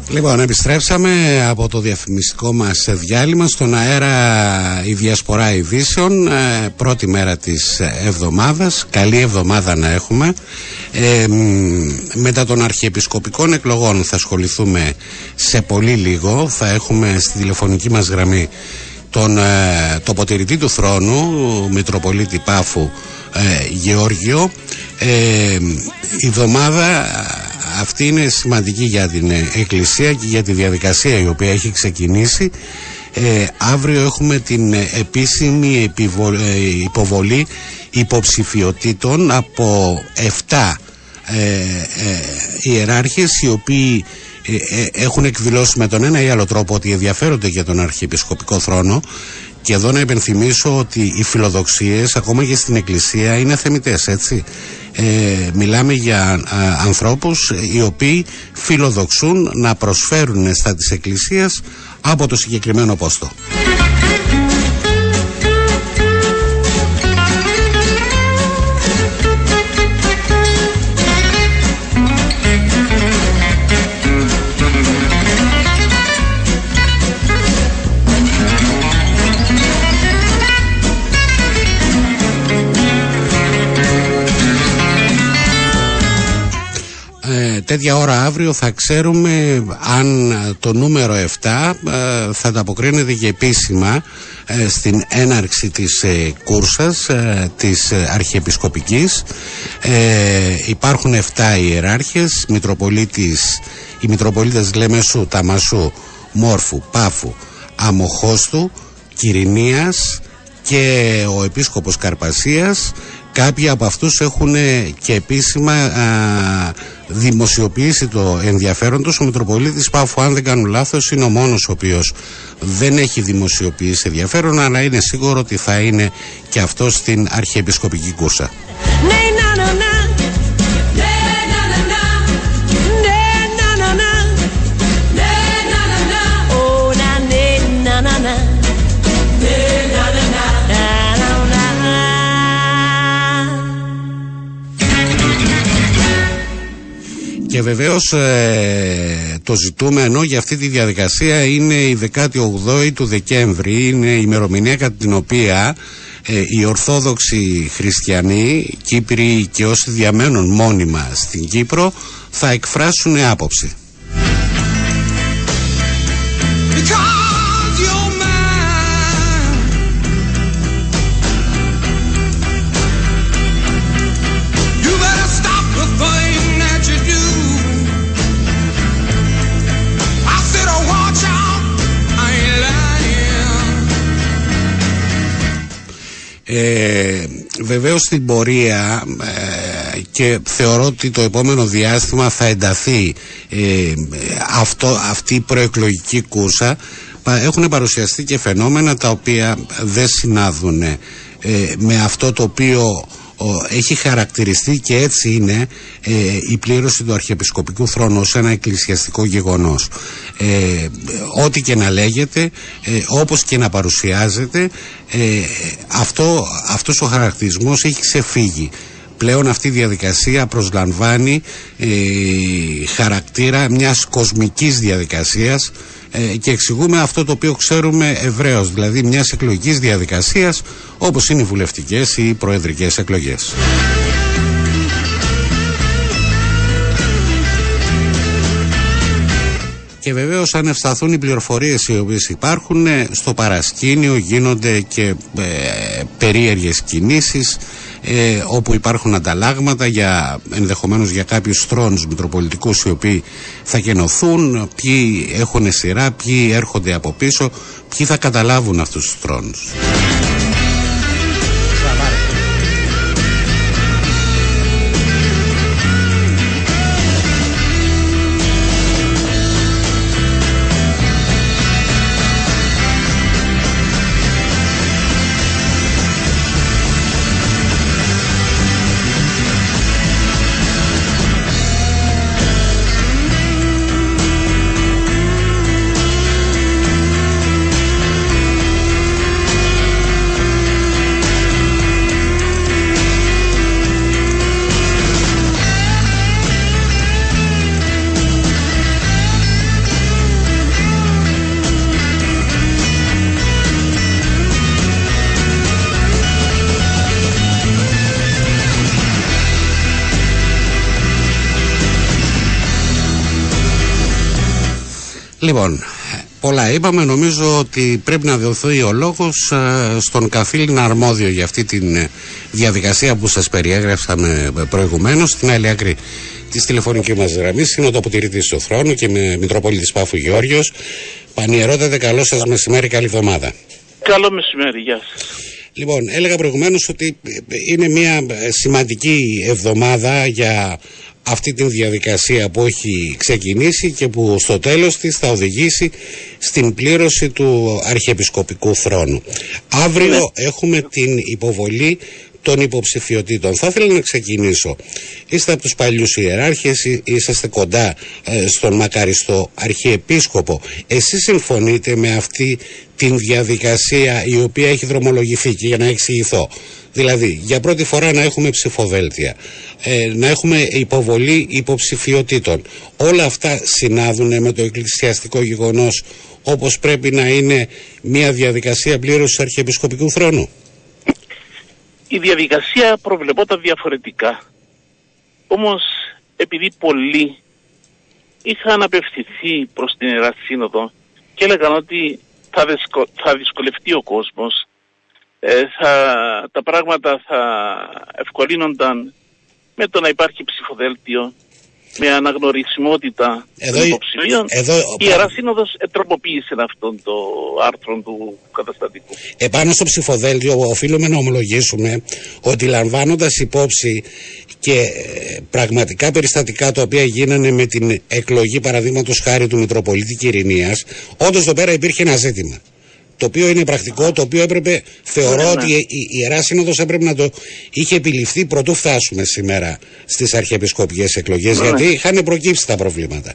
Λοιπόν, επιστρέψαμε από το διαφημιστικό μας διάλειμμα στον αέρα η Διασπορά Ειδήσεων ε, πρώτη μέρα της εβδομάδας. Καλή εβδομάδα να έχουμε. Ε, μετά των αρχιεπισκοπικών εκλογών θα ασχοληθούμε σε πολύ λίγο. Θα έχουμε στη τηλεφωνική μας γραμμή τον ε, τοποτηρητή του θρόνου Μητροπολίτη Πάφου ε, Γεώργιο. Η εβδομάδα αυτή είναι σημαντική για την ε, Εκκλησία και για τη διαδικασία η οποία έχει ξεκινήσει. Ε, αύριο έχουμε την ε, επίσημη υποβολή υποψηφιωτήτων από 7 ε, ιεράρχες οι οποίοι έχουν εκδηλώσει με τον ένα ή άλλο τρόπο ότι ενδιαφέρονται για τον αρχιεπισκοπικό θρόνο και εδώ να υπενθυμίσω ότι οι φιλοδοξίες ακόμα και στην Εκκλησία είναι θεμητές έτσι μιλάμε για ανθρώπους οι οποίοι φιλοδοξούν να προσφέρουν στα της Εκκλησίας από το συγκεκριμένο πόστο. Τέτοια ώρα αύριο θα ξέρουμε αν το νούμερο 7 ε, θα ανταποκρίνεται και επίσημα ε, στην έναρξη της ε, κούρσας της αρχιεπισκοπικής. Υπάρχουν 7 ιεράρχες Μητροπολίτης, οι Μητροπολίτες Λεμεσού, Ταμασού, Μόρφου, Πάφου, Αμοχώστου, Κυρινίας και ο Επίσκοπος Καρπασίας Κάποιοι από αυτούς έχουν και επίσημα α, δημοσιοποιήσει το ενδιαφέρον τους. Ο Μητροπολίτης Πάφου, αν δεν κάνω λάθος, είναι ο μόνος ο οποίος δεν έχει δημοσιοποιήσει ενδιαφέρον, αλλά είναι σίγουρο ότι θα είναι και αυτό στην Αρχιεπισκοπική Κούρσα. Και βεβαίως ε, το ζητούμενο για αυτή τη διαδικασία είναι η 18η του Δεκέμβρη, είναι η ημερομηνία κατά την οποία ε, οι Ορθόδοξοι Χριστιανοί, Κύπροι και όσοι διαμένουν μόνιμα στην Κύπρο θα εκφράσουν άποψη. Ε, βεβαίως στην πορεία ε, και θεωρώ ότι το επόμενο διάστημα θα ενταθεί ε, αυτό, αυτή η προεκλογική κούρσα έχουν παρουσιαστεί και φαινόμενα τα οποία δεν συνάδουν ε, με αυτό το οποίο έχει χαρακτηριστεί και έτσι είναι ε, η πλήρωση του Αρχιεπισκοπικού θρόνου ως ένα εκκλησιαστικό γεγονός. Ε, ό,τι και να λέγεται, ε, όπως και να παρουσιάζεται, αυτό, αυτός ο χαρακτηρισμός έχει ξεφύγει. Πλέον αυτή η διαδικασία προσλαμβάνει χαρακτήρα μιας κοσμικής διαδικασίας ε, και εξηγούμε αυτό το οποίο ξέρουμε ευρέως, δηλαδή μιας εκλογικής διαδικασίας όπως είναι οι βουλευτικές ή οι προεδρικές εκλογές. Και βεβαίως αν ευσταθούν οι πληροφορίες οι οποίες υπάρχουν ε, στο παρασκήνιο γίνονται και ε, περίεργες κινήσεις ε, όπου υπάρχουν ανταλλάγματα για, ενδεχομένως για κάποιους θρόνους μητροπολιτικούς οι οποίοι θα γενοθούν, ποιοι έχουν σειρά, ποιοι έρχονται από πίσω, ποιοι θα καταλάβουν αυτούς τους θρόνους. Λοιπόν, πολλά είπαμε. Νομίζω ότι πρέπει να δοθεί ο λόγος ε, στον καθήλυνα αρμόδιο για αυτή τη ε, διαδικασία που σας περιέγραψαμε προηγουμένως. Στην άλλη άκρη της τηλεφωνική μας γραμμής είναι ο τοποτηρητή του θρόνου και με Μητροπόλητη Πάφου Γεώργιος. Πανιερότατε, καλό σας μεσημέρι, καλή εβδομάδα. Καλό μεσημέρι, γεια σας. Λοιπόν, έλεγα προηγουμένως ότι είναι μια σημαντική εβδομάδα για αυτή τη διαδικασία που έχει ξεκινήσει και που στο τέλος της θα οδηγήσει στην πλήρωση του αρχιεπισκοπικού θρόνου. Αύριο ναι. έχουμε την υποβολή των υποψηφιωτήτων. Θα ήθελα να ξεκινήσω. Είστε από τους παλιούς ιεράρχες, εί- είσαστε κοντά ε, στον μακαριστό αρχιεπίσκοπο. Εσείς συμφωνείτε με αυτή την διαδικασία η οποία έχει δρομολογηθεί και για να εξηγηθώ. Δηλαδή, για πρώτη φορά να έχουμε ψηφοδέλτια, ε, να έχουμε υποβολή υποψηφιωτήτων. Όλα αυτά συνάδουν με το εκκλησιαστικό γεγονός όπως πρέπει να είναι μια διαδικασία πλήρωσης αρχιεπισκοπικού θρόνου. Η διαδικασία προβλεπόταν διαφορετικά. Όμως, επειδή πολλοί είχαν απευθυνθεί προς την Ιερά Σύνοδο και έλεγαν ότι θα, δυσκο- θα δυσκολευτεί ο κόσμος, ε, θα, τα πράγματα θα ευκολύνονταν με το να υπάρχει ψηφοδέλτιο, με αναγνωρισιμότητα Εδώ των η- υποψηφίων. εδώ- η Ιερά Σύνοδος τροποποίησε αυτόν το άρθρο του καταστατικού. Επάνω στο ψηφοδέλτιο οφείλουμε να ομολογήσουμε ότι λαμβάνοντας υπόψη και ε, πραγματικά περιστατικά τα οποία γίνανε με την εκλογή παραδείγματος χάρη του Μητροπολίτη Κυρινίας, όντως εδώ πέρα υπήρχε ένα ζήτημα. Το οποίο είναι πρακτικό, το οποίο έπρεπε, θεωρώ Ναι, ναι. ότι η, η Ιερά Σύνοδος έπρεπε να το είχε επιληφθεί πρωτού φτάσουμε σήμερα στις αρχιεπισκοπικές εκλογές, Ναι, γιατί είχαν προκύψει τα προβλήματα.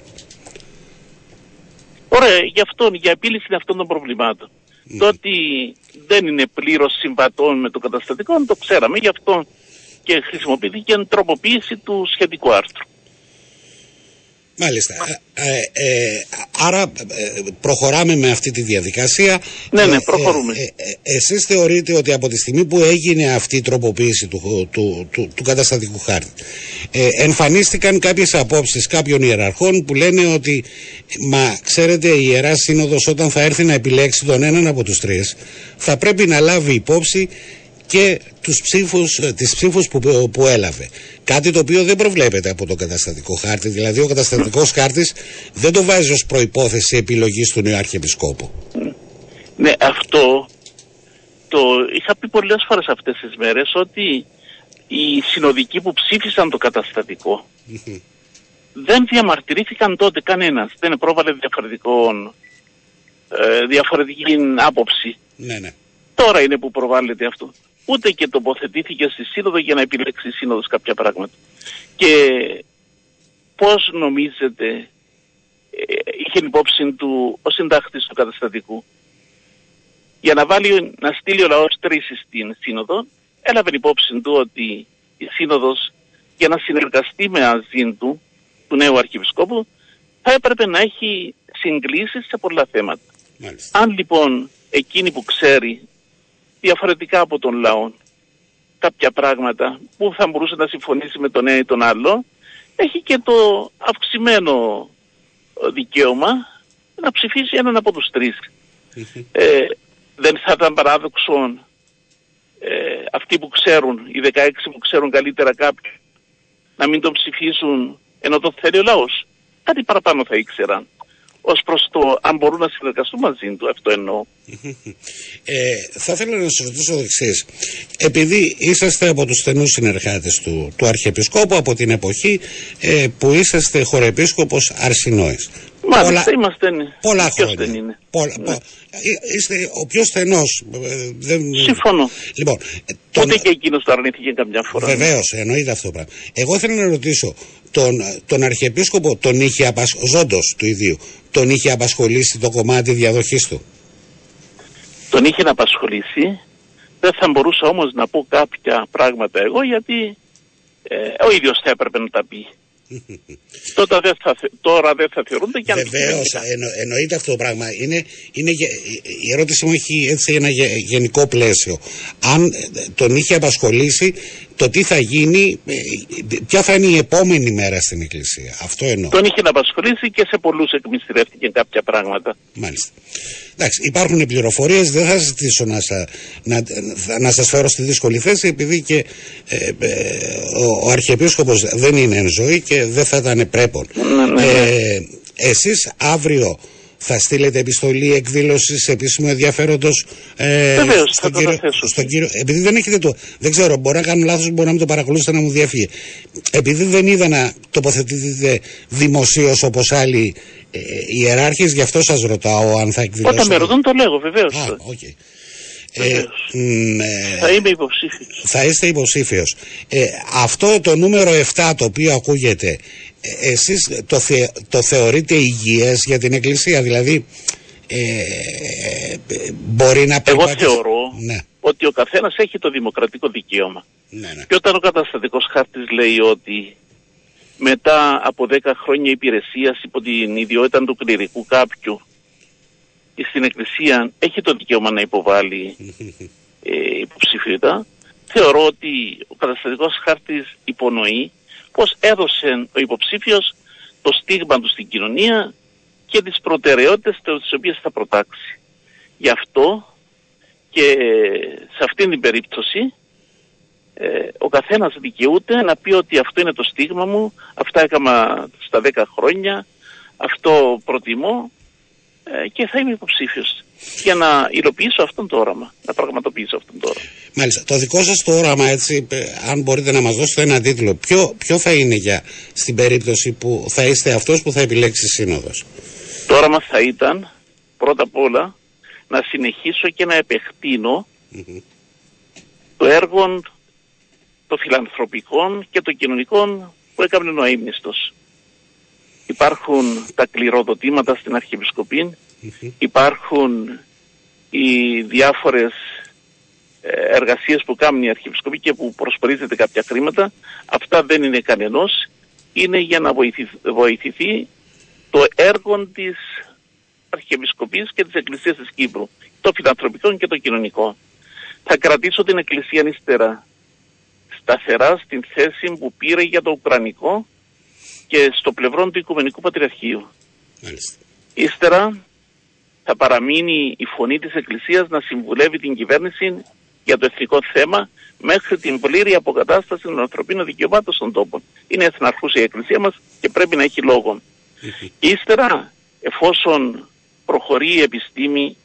Ωραία, γι' αυτό, για επίλυση αυτών των προβλημάτων. Το ότι δεν είναι πλήρως συμβατόν με το καταστατικό, το ξέραμε, γι' αυτό και χρησιμοποιήθηκε τροποποίηση του σχετικού άρθρου. Μάλιστα. Ε, ε, ε, άρα ε, προχωράμε με αυτή τη διαδικασία. Ναι, ναι, Ε, προχωρούμε. Ε, ε, εσείς θεωρείτε ότι από τη στιγμή που έγινε αυτή η τροποποίηση του, του, του, του καταστατικού χάρτη ε, εμφανίστηκαν κάποιες απόψεις κάποιων ιεραρχών που λένε ότι μα ξέρετε η Ιερά Σύνοδος όταν θα έρθει να επιλέξει τον έναν από τους τρεις θα πρέπει να λάβει υπόψη και τους ψήφους, ε, τις ψήφους που, που έλαβε. Κάτι το οποίο δεν προβλέπεται από τον καταστατικό χάρτη. Δηλαδή ο καταστατικός χάρτης δεν το βάζει ως προϋπόθεση επιλογής του νέου αρχιεπισκόπου. Ναι, αυτό το είχα πει πολλές φορές αυτές τις μέρες ότι οι συνοδικοί που ψήφισαν το καταστατικό δεν διαμαρτυρήθηκαν τότε κανένας. Δεν πρόβαλε διαφορετικό, ε, διαφορετική άποψη. Ναι, ναι. Τώρα είναι που προβάλλεται αυτό. Ούτε και τοποθετήθηκε στη Σύνοδο για να επιλέξει η Σύνοδος κάποια πράγματα. Και πώς νομίζετε ε, είχε υπόψη του ο συντάχτης του καταστατικού για να, βάλει, να στείλει ο λαός τρεις στην Σύνοδο έλαβε υπόψη του ότι η Σύνοδος για να συνεργαστεί μαζί του του νέου Αρχιεπισκόπου θα έπρεπε να έχει συγκλήσεις σε πολλά θέματα. Μάλιστα. Αν λοιπόν εκείνη που ξέρει διαφορετικά από τον λαό κάποια πράγματα που θα μπορούσε να συμφωνήσει με τον ένα ή τον άλλο έχει και το αυξημένο ε, δικαίωμα να ψηφίσει έναν από τους τρεις. ε, δεν θα ήταν παράδοξο ε, αυτοί που ξέρουν, οι 16 που ξέρουν καλύτερα κάποιον να μην τον ψηφίσουν ενώ το θέλει ο λαός. Κάτι παραπάνω θα ήξεραν ως προς το αν μπορούν να συνεργαστούν μαζί του, αυτό εννοώ. Ε, θα ήθελα να σας ρωτήσω το εξής. Επειδή είσαστε από τους στενούς συνεργάτες του, του Αρχιεπισκόπου από την εποχή ε, που είσαστε χορεπίσκοπος Αρσινόης. Μάλιστα, είμαστε ναι. πολλά Ποιος χρόνια. δεν είναι. Πολλά, Ναι. πο- ε, είστε ο πιο στενός. ε, δεν- Συμφωνώ. Λοιπόν, ε, τον- Ούτε και εκείνος το αρνήθηκε καμιά φορά. Βεβαίως, εννοείται αυτό το πράγμα. Εγώ ήθελα να ρωτήσω, τον, τον Αρχιεπίσκοπο τον είχε απασχολήσει, Ζώντος του ιδίου, τον είχε απασχολήσει το κομμάτι διαδοχής του; Τον είχε να απασχολήσει. Δεν θα μπορούσα όμως να πω κάποια πράγματα εγώ γιατί ε, ο ίδιος θα έπρεπε να τα πει. Τότε δεν θα, θε- τώρα δεν θα θεωρούνται και Βεβαίως, αντικειμενικά. εννοείται αυτό το πράγμα. Είναι, είναι, γε- η ερώτηση μου έχει έτσι ένα γε- γενικό πλαίσιο. Αν ε, τον είχε απασχολήσει, το τι θα γίνει, ε, ποια θα είναι η επόμενη μέρα στην Εκκλησία. Αυτό εννοώ. Τον είχε να απασχολήσει και σε πολλούς εκμυστηρεύτηκε κάποια πράγματα. Μάλιστα. Εντάξει, υπάρχουν πληροφορίες, δεν θα ζητήσω να, σα, να, να σας φέρω στη δύσκολη θέση επειδή και ε, ε, ο, ο Αρχιεπίσκοπος δεν είναι εν ζωή και δεν θα ήταν πρέπον. Ναι, ναι, ναι. Ε, εσείς αύριο θα στείλετε επιστολή εκδήλωσης επίσημου ενδιαφέροντος ε, Βεβαίως, στον, θα το κύριο, αναθέσω. στον κύριο. Επειδή δεν έχετε το. Δεν ξέρω, μπορεί να κάνω λάθος, μπορεί να μην το παρακολούθησετε να μου διέφυγε. Επειδή δεν είδα να τοποθετηθείτε δημοσίως όπως άλλοι ε, ιεράρχες, γι' αυτό σας ρωτάω αν θα εκδηλώσετε. Όταν με ρωτούν το λέγω βεβαίως. Α, οκ. Ε, θα είμαι υποψήφιος. Θα είστε υποψήφιος. Ε, αυτό το νούμερο 7 το οποίο ακούγεται, ε, εσείς το, το θεωρείτε υγιές για την Εκκλησία, δηλαδή ε, μπορεί να Εγώ θεωρώ ναι. ότι ο καθένας έχει το δημοκρατικό δικαίωμα. Ναι, ναι. Και όταν ο καταστατικός χάρτης λέει ότι μετά από 10 χρόνια υπηρεσίας υπό την ιδιότητα του κληρικού κάποιου στην Εκκλησία έχει το δικαίωμα να υποβάλει ε, υποψηφιότητα, θεωρώ ότι ο καταστατικός χάρτης υπονοεί πως έδωσε ο υποψήφιος το στίγμα του στην κοινωνία και τις προτεραιότητες τις οποίες θα προτάξει. Γι' αυτό και σε αυτήν την περίπτωση ε, ο καθένας δικαιούται να πει ότι αυτό είναι το στίγμα μου, αυτά έκανα στα 10 χρόνια, αυτό προτιμώ ε, και θα είμαι υποψήφιος για να υλοποιήσω αυτόν το όραμα, να πραγματοποιήσω αυτόν το όραμα. Μάλιστα. Το δικό σας το όραμα, έτσι, ε, αν μπορείτε να μας δώσετε ένα τίτλο, ποιο, ποιο θα είναι για στην περίπτωση που θα είστε αυτός που θα επιλέξει σύνοδος; Το όραμα θα ήταν πρώτα απ' όλα να συνεχίσω και να επεκτείνω το έργο των φιλανθρωπικών και των κοινωνικών που έκανε ο αείμνηστος. Υπάρχουν τα κληροδοτήματα στην αρχιεπισκοπη υπάρχουν οι διάφορες ε, εργασίες που κάνει η Αρχιεπισκοπή και που προσπορίζεται κάποια χρήματα. Αυτά δεν είναι κανενός, είναι για να βοηθηθεί το έργο της Αρχιεπισκοπής και της Εκκλησίας της Κύπρου, το φιλανθρωπικό και το κοινωνικό. Θα κρατήσω την Εκκλησία ύστερα σταθερά στην θέση που πήρε για το Ουκρανικό και στο πλευρό του Οικουμενικού Πατριαρχείου. Μάλιστα. Ύστερα θα παραμείνει η φωνή της Εκκλησίας να συμβουλεύει την κυβέρνηση για το εθνικό θέμα μέχρι την πλήρη αποκατάσταση των ανθρωπίνων δικαιωμάτων στον τόπο. Είναι εθναρχούσα η Εκκλησία μας και πρέπει να έχει λόγο. Ύστερα, εφόσον προχωρεί η επιστήμη,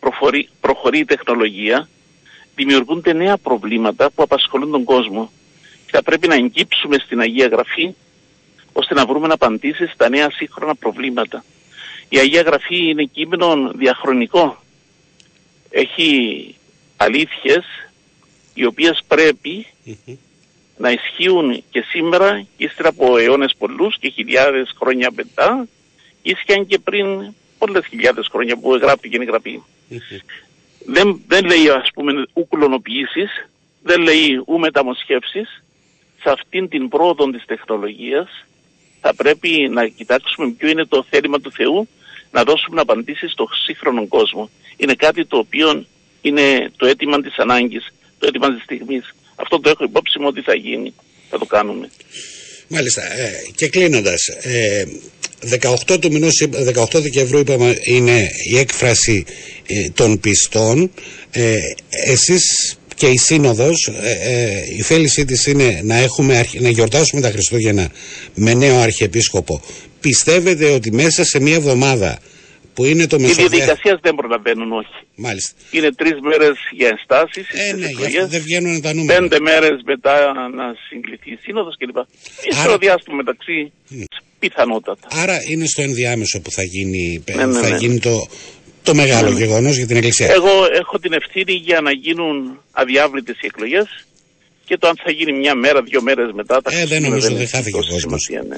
προχωρεί, προχωρεί η τεχνολογία, δημιουργούνται νέα προβλήματα που απασχολούν τον κόσμο. Και θα πρέπει να εγκύψουμε στην Αγία Γραφή ώστε να βρούμε απαντήσεις στα νέα σύγχρονα προβλήματα. Η Αγία Γραφή είναι κείμενο διαχρονικό. Έχει αλήθειες οι οποίες να ισχύουν και σήμερα ύστερα από αιώνες πολλούς και χιλιάδες χρόνια μετά ίσχυαν και πριν πολλές χιλιάδες χρόνια που γράφτηκε η γραφή. Δεν, δεν λέει ας πούμε ου δεν λέει ου μεταμοσχεύσεις. Σε αυτήν την πρόοδο της τεχνολογίας θα πρέπει να κοιτάξουμε ποιο είναι το θέλημα του Θεού να δώσουμε απαντήσεις στο σύγχρονο κόσμο. Είναι κάτι το οποίο είναι το αίτημα της ανάγκης, το αίτημα της στιγμής. Αυτό το έχω υπόψη μου ότι θα γίνει. Θα το κάνουμε. Μάλιστα. Ε, και κλείνοντας, ε, 18 του μηνός, 18 Δεκεμβρίου είπαμε είναι η έκφραση ε, των πιστών. Ε, εσείς και η Σύνοδος, ε, ε, η θέλησή της είναι να, έχουμε, να γιορτάσουμε τα Χριστούγεννα με νέο Αρχιεπίσκοπο. Πιστεύετε ότι μέσα σε μία εβδομάδα που είναι το μεσοδιά... Οι διαδικασίες δεν προλαβαίνουν, όχι. Μάλιστα. Είναι τρεις μέρες για ενστάσεις. Ε, ναι, για δεν βγαίνουν τα νούμερα. Πέντε μέρες μετά να συγκληθεί η σύνοδος κλπ. Άρα... Στο διάστημα μεταξύ mm. πιθανότατα. Άρα είναι στο ενδιάμεσο που θα γίνει, ναι, ναι, θα ναι. γίνει το, το μεγάλο ναι. γεγονός για την Εκκλησία. Εγώ έχω την ευθύνη για να γίνουν αδιάβλητες οι εκλογές και το αν θα γίνει μια μέρα, δύο μέρες μετά. Τα ε, δεν νομίζω ότι θα φύγει ο κόσμος. Ναι, ναι, ναι.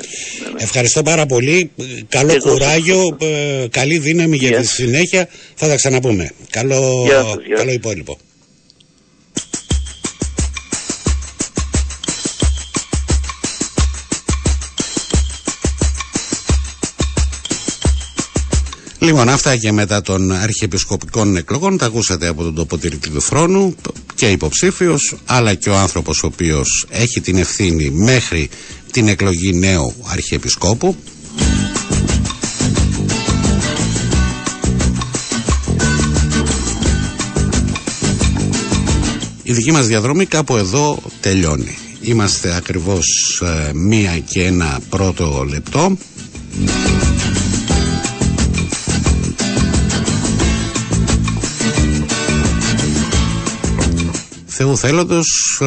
Ευχαριστώ πάρα πολύ. Καλό Εγώ κουράγιο, ε, καλή δύναμη για τη συνέχεια. Θα τα ξαναπούμε. Καλό, καλό υπόλοιπο. Λοιπόν, αυτά και μετά των αρχιεπισκοπικών εκλογών τα ακούσατε από τον τοποτηρητή του θρόνου και υποψήφιος, αλλά και ο άνθρωπος ο οποίος έχει την ευθύνη μέχρι την εκλογή νέου αρχιεπισκόπου. Η δική μας διαδρομή κάπου εδώ τελειώνει. Είμαστε ακριβώς ε, μία και ένα πρώτο λεπτό. Θεού θέλοντος ε,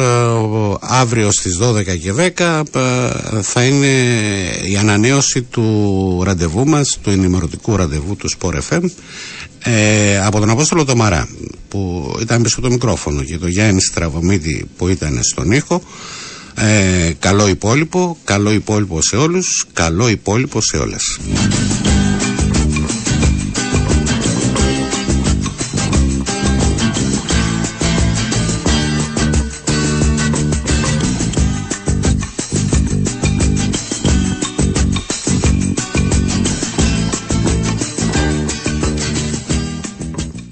αύριο στις 12 και 10 ε, θα είναι η ανανέωση του ραντεβού μας του ενημερωτικού ραντεβού του Sport FM ε, από τον Απόστολο Τομαρά που ήταν πίσω το μικρόφωνο και το Γιάννη Στραβωμίδη που ήταν στον ήχο. Ε, καλό υπόλοιπο, καλό υπόλοιπο σε όλους, καλό υπόλοιπο σε όλες.